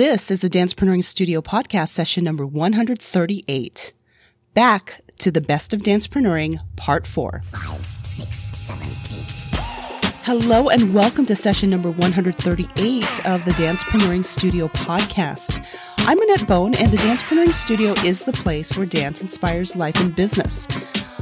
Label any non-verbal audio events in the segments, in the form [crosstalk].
This is the Dancepreneuring Studio podcast session number 138. Back to the best of Dancepreneuring, part four. Five, six, seven, eight. Hello and welcome to session number 138 of the Dancepreneuring Studio podcast. I'm Annett Bone, and the Dancepreneuring Studio is the place where dance inspires life and business.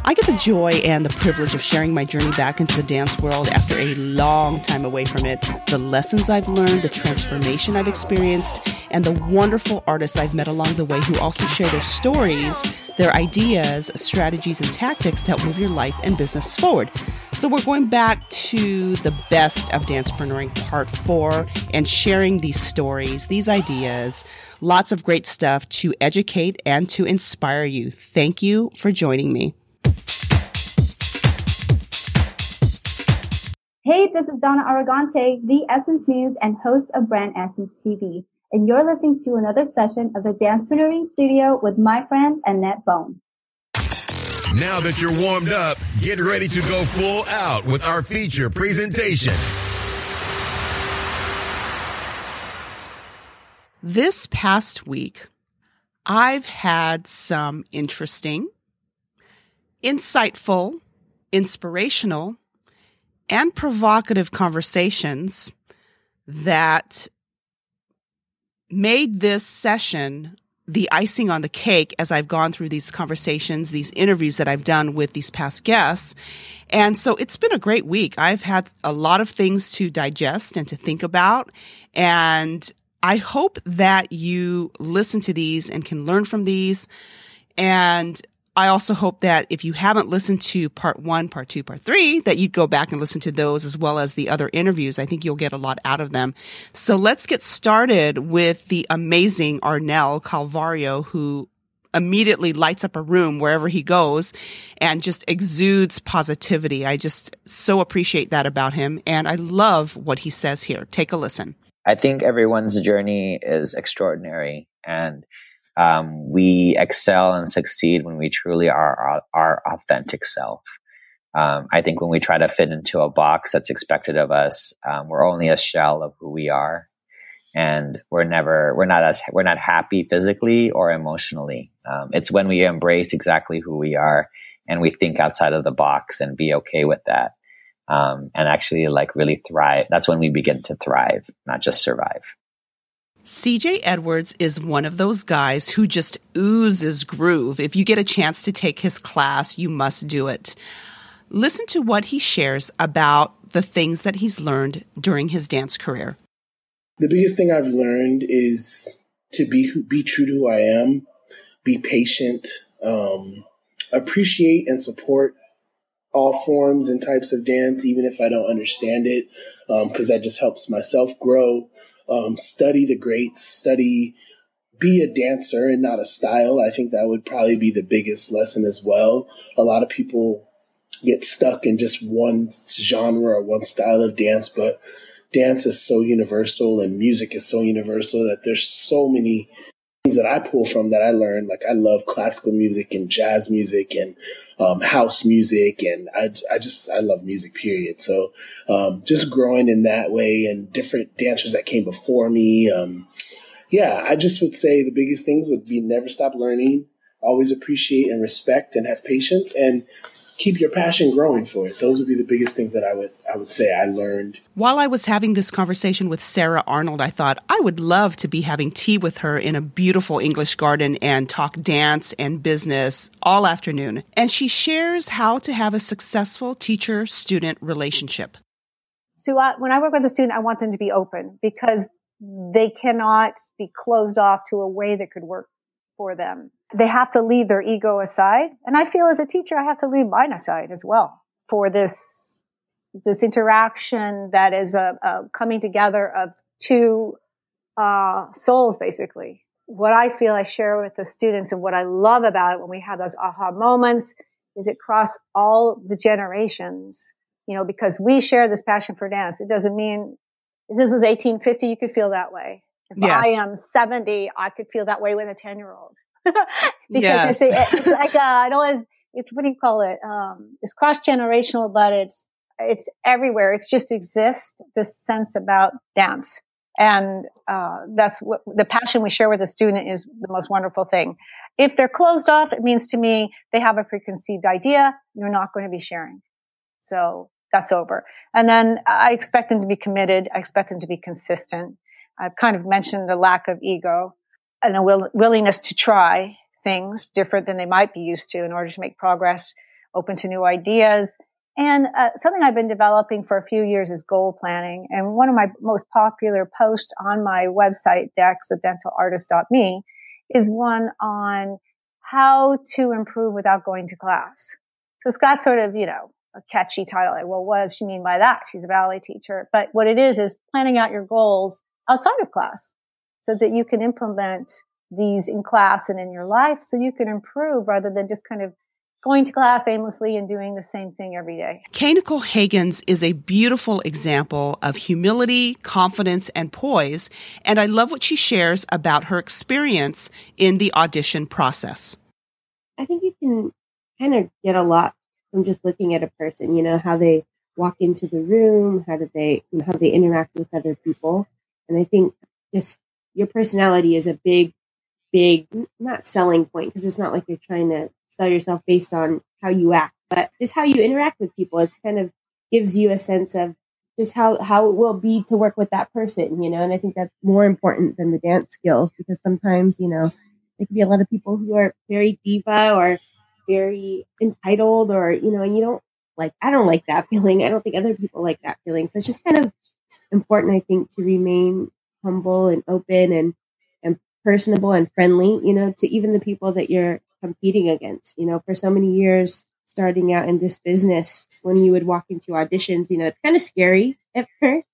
I get the joy and the privilege of sharing my journey back into the dance world after a long time away from it, the lessons I've learned, the transformation I've experienced, and the wonderful artists I've met along the way who also share their stories, their ideas, strategies, and tactics to help move your life and business forward. So we're going back to the best of dancepreneuring part four and sharing these stories, these ideas, lots of great stuff to educate and to inspire you. Thank you for joining me. Hey, this is Donna Aragante, the Essence Muse and host of Brand Essence TV. And you're listening to another session of the Dancepreneuring Studio with my friend Annett Bone. Now that you're warmed up, get ready to go full out with our feature presentation. This past week, I've had some interesting, insightful, inspirational, and provocative conversations that made this session the icing on the cake as I've gone through these conversations, these interviews that I've done with these past guests. And so it's been a great week. I've had a lot of things to digest and to think about. And I hope that you listen to these and can learn from these. And I also hope that if you haven't listened to part one, part two, part three, that you'd go back and listen to those as well as the other interviews. I think you'll get a lot out of them. So let's get started with the amazing Arnel Calvario, who immediately lights up a room wherever he goes and just exudes positivity. I just so appreciate that about him. And I love what he says here. Take a listen. I think everyone's journey is extraordinary. And um, we excel and succeed when we truly are our, our authentic self. Um, I think when we try to fit into a box that's expected of us, um, we're only a shell of who we are, and we're never we're not as we're not happy physically or emotionally. Um, it's when we embrace exactly who we are and we think outside of the box and be okay with that, um, and actually like really thrive. That's when we begin to thrive, not just survive. CJ Edwards is one of those guys who just oozes groove. If you get a chance to take his class, you must do it. Listen to what he shares about the things that he's learned during his dance career. The biggest thing I've learned is to be be true to who I am, be patient, um, appreciate and support all forms and types of dance, even if I don't understand it, because um, that just helps myself grow um, study the greats, study, be a dancer and not a style. I think that would probably be the biggest lesson as well. A lot of people get stuck in just one genre or one style of dance, but dance is so universal and music is so universal that there's so many things that I pull from that I learned. Like I love classical music and jazz music and um, house music, and I, I just I love music. Period. So um, just growing in that way, and different dancers that came before me. Um, yeah, I just would say the biggest things would be never stop learning, always appreciate and respect, and have patience, and keep your passion growing for it. Those would be the biggest things that I would I would say I learned. While I was having this conversation with Sarah Arnold, I thought I would love to be having tea with her in a beautiful English garden and talk dance and business all afternoon. And she shares how to have a successful teacher student relationship. So uh, when I work with a student, I want them to be open because they cannot be closed off to a way that could work for them they have to leave their ego aside. And I feel as a teacher, I have to leave mine aside as well for this, this interaction that is a, a coming together of two, uh, souls basically. What I feel I share with the students and what I love about it when we have those aha moments is it cross all the generations, you know, because we share this passion for dance. It doesn't mean if this was 1850, you could feel that way. If yes. I am 70, I could feel that way with a 10 year old. [laughs] because yes. it's, it's like uh, I know it's, it's what do you call it? Um, it's cross generational, but it's it's everywhere. It just exists. This sense about dance, And uh, that's what the passion we share with the student is the most wonderful thing. If they're closed off, it means to me they have a preconceived idea. You're not going to be sharing. So that's over. And then I expect them to be committed. I expect them to be consistent. I've kind of mentioned the lack of ego and a will, willingness to try things different than they might be used to in order to make progress, open to new ideas. And uh, something I've been developing for a few years is goal planning. And one of my most popular posts on my website, dexadentalartist.me, is one on how to improve without going to class. So it's got sort of, you know, a catchy title. Like, well, what does she mean by that? She's a ballet teacher. But what it is, is planning out your goals outside of class so that you can implement these in class and in your life so you can improve rather than just kind of going to class aimlessly and doing the same thing every day. Kay Nicole Hagans is a beautiful example of humility, confidence, and poise, and I love what she shares about her experience in the audition process. I think you can kind of get a lot from just looking at a person, you know, how they walk into the room, how do they, you know, how they interact with other people. And I think just your personality is a big, big, not selling point because it's not like you're trying to sell yourself based on how you act, but just how you interact with people. It's kind of gives you a sense of just how, how it will be to work with that person, you know, and I think that's more important than the dance skills because sometimes, you know, there can be a lot of people who are very diva or very entitled or, you know, and you don't like, I don't like that [laughs] feeling. I don't think other people like that feeling. So it's just kind of important, I think, to remain humble and open and, and personable and friendly, you know, to even the people that you're competing against. You know, for so many years, starting out in this business, when you would walk into auditions, you know, it's kind of scary [laughs] at first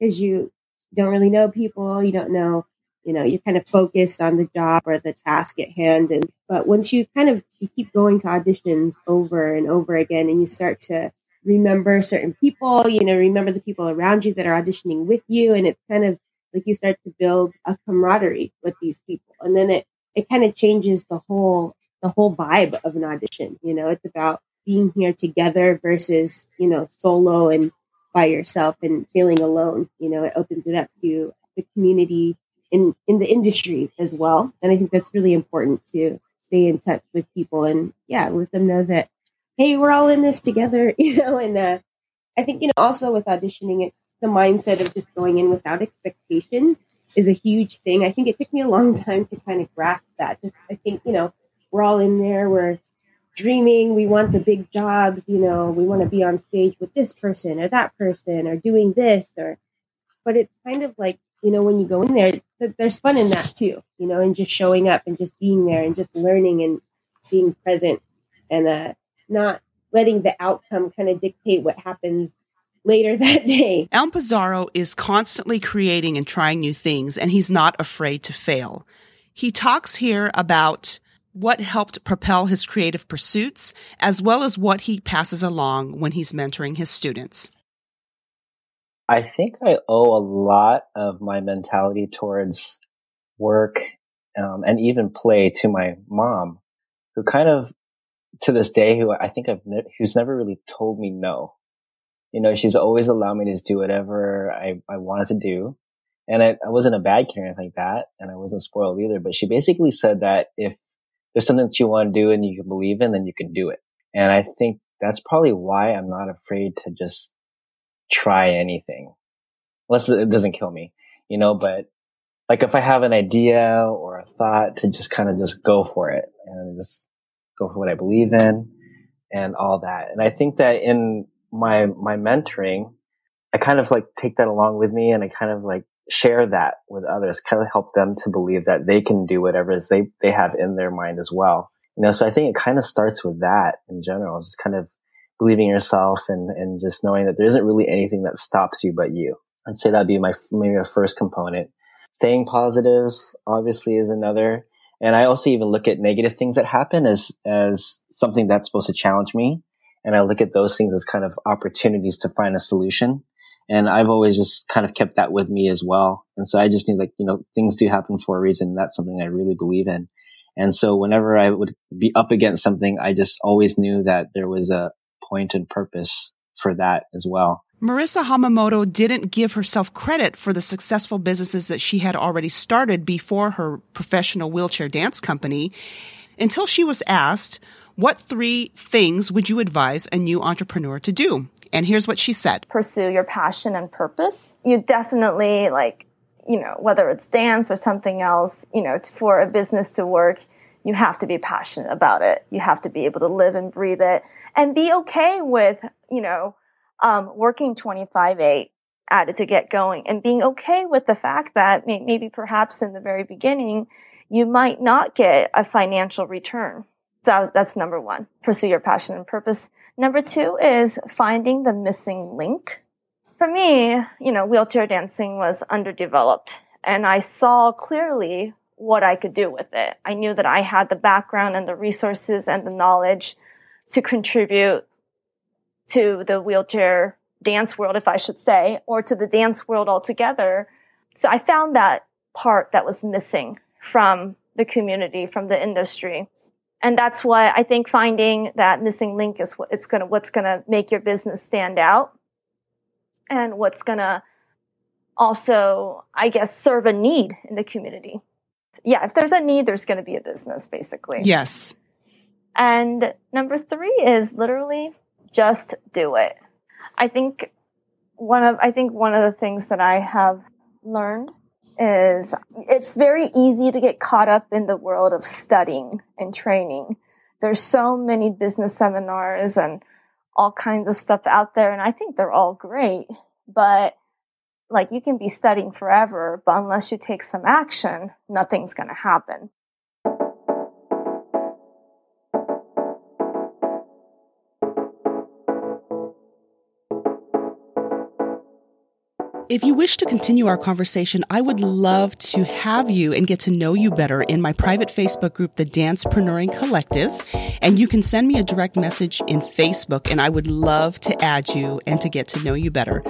because you don't really know people. You don't know you know you're kind of focused on the job or the task at hand and but once you kind of you keep going to auditions over and over again and you start to remember certain people you know remember the people around you that are auditioning with you and it's kind of like you start to build a camaraderie with these people and then it it kind of changes the whole the whole vibe of an audition you know it's about being here together versus you know solo and by yourself and feeling alone you know it opens it up to the community in in the industry as well. And I think that's really important to stay in touch with people and yeah, let them know that hey, we're all in this together, [laughs] you know. And uh, I think you know also with auditioning, it's the mindset of just going in without expectation is a huge thing. I think it took me a long [laughs] time to kind of grasp that. Just I think you know we're all in there. We're dreaming. We want the big jobs. You know, we want to be on stage with this person or that person or doing this or. But it's kind of like you know, when you go in there, there's fun in that too, you know, and just showing up and just being there and just learning and being present and uh, not letting the outcome kind of dictate what happens later [laughs] that day. Elm Pizarro is constantly creating and trying new things, and he's not afraid to fail. He talks here about what helped propel his creative pursuits, as well as what he passes along when he's mentoring his students. I think I owe a lot of my mentality towards work um, and even play to my mom, who kind of to this day, who I think I've ne- who's never really told me no. You know, she's always allowed me to do whatever I, I wanted to do. And I, I wasn't a bad kid or anything like that. And I wasn't spoiled either. But she basically said that if there's something that you want to do and you can believe in, then you can do it. And I think that's probably why I'm not afraid to just try anything unless it doesn't kill me, you know, but like if I have an idea or a thought to just kind of just go for it and just go for what I believe in and all that. And I think that in my, my mentoring, I kind of like take that along with me and I kind of like share that with others, kind of help them to believe that they can do whatever is they, they have in their mind as well. You know, so I think it kind of starts with that in general, just kind of believing yourself and, and just knowing that there isn't really anything that stops you but you. I'd say that'd be my maybe a first component. Staying positive obviously is another. And I also even look at negative things that happen as as something that's supposed to challenge me. And I look at those things as kind of opportunities to find a solution. And I've always just kind of kept that with me as well. And so I just need like, you know, things do happen for a reason. That's something I really believe in. And so whenever I would be up against something, I just always knew that there was a, point and purpose for that as well. Marisa Hamamoto didn't give herself credit for the successful businesses that she had already started before her professional wheelchair dance company until she was asked, what three things would you advise a new entrepreneur to do? And here's what she said. Pursue your passion and purpose. You definitely like, you know, whether it's dance or something else, you know, for a business to work, you have to be passionate about it. You have to be able to live and breathe it and be okay with, you know, um, working 25 8 at it to get going and being okay with the fact that maybe perhaps in the very beginning, you might not get a financial return. So that's number one. Pursue your passion and purpose. Number two is finding the missing link. For me, you know, wheelchair dancing was underdeveloped and I saw clearly what I could do with it. I knew that I had the background and the resources and the knowledge to contribute to the wheelchair dance world, if I should say, or to the dance world altogether. So I found that part that was missing from the community, from the industry. And that's why I think finding that missing link is what it's gonna, what's gonna make your business stand out and what's gonna also, I guess, serve a need in the community. Yeah, if there's a need, there's gonna be a business, basically. Yes. And number three is literally just do it. I think one of, I think one of the things that I have learned is it's very easy to get caught up in the world of studying and training. There's so many business seminars and all kinds of stuff out there. And I think they're all great, but like you can be studying forever, but unless you take some action, nothing's going to happen. If you wish to continue our conversation, I would love to have you and get to know you better in my private Facebook group, the Dancepreneuring Collective. And you can send me a direct message in Facebook, and I would love to add you and to get to know you better.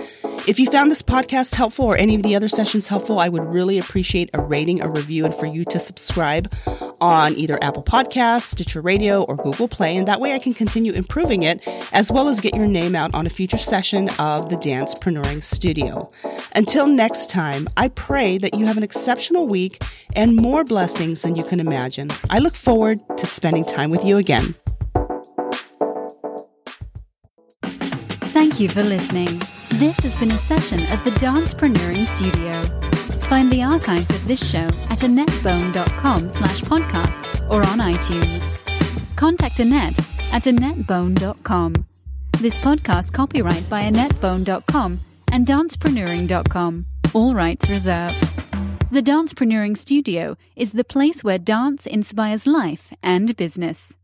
If you found this podcast helpful or any of the other sessions helpful, I would really appreciate a rating, a review, and for you to subscribe on either Apple Podcasts, Stitcher Radio, or Google Play. And that way I can continue improving it as well as get your name out on a future session of the Dancepreneuring Studio. Until next time, I pray that you have an exceptional week and more blessings than you can imagine. I look forward to spending time with you again. Thank you for listening. This has been a session of the Dancepreneuring Studio. Find the archives of this show at annettbone.com slash podcast or on iTunes. Contact Annett at annettbone.com. This podcast copyright by annettbone.com and dancepreneuring.com. All rights reserved. The Dancepreneuring Studio is the place where dance inspires life and business.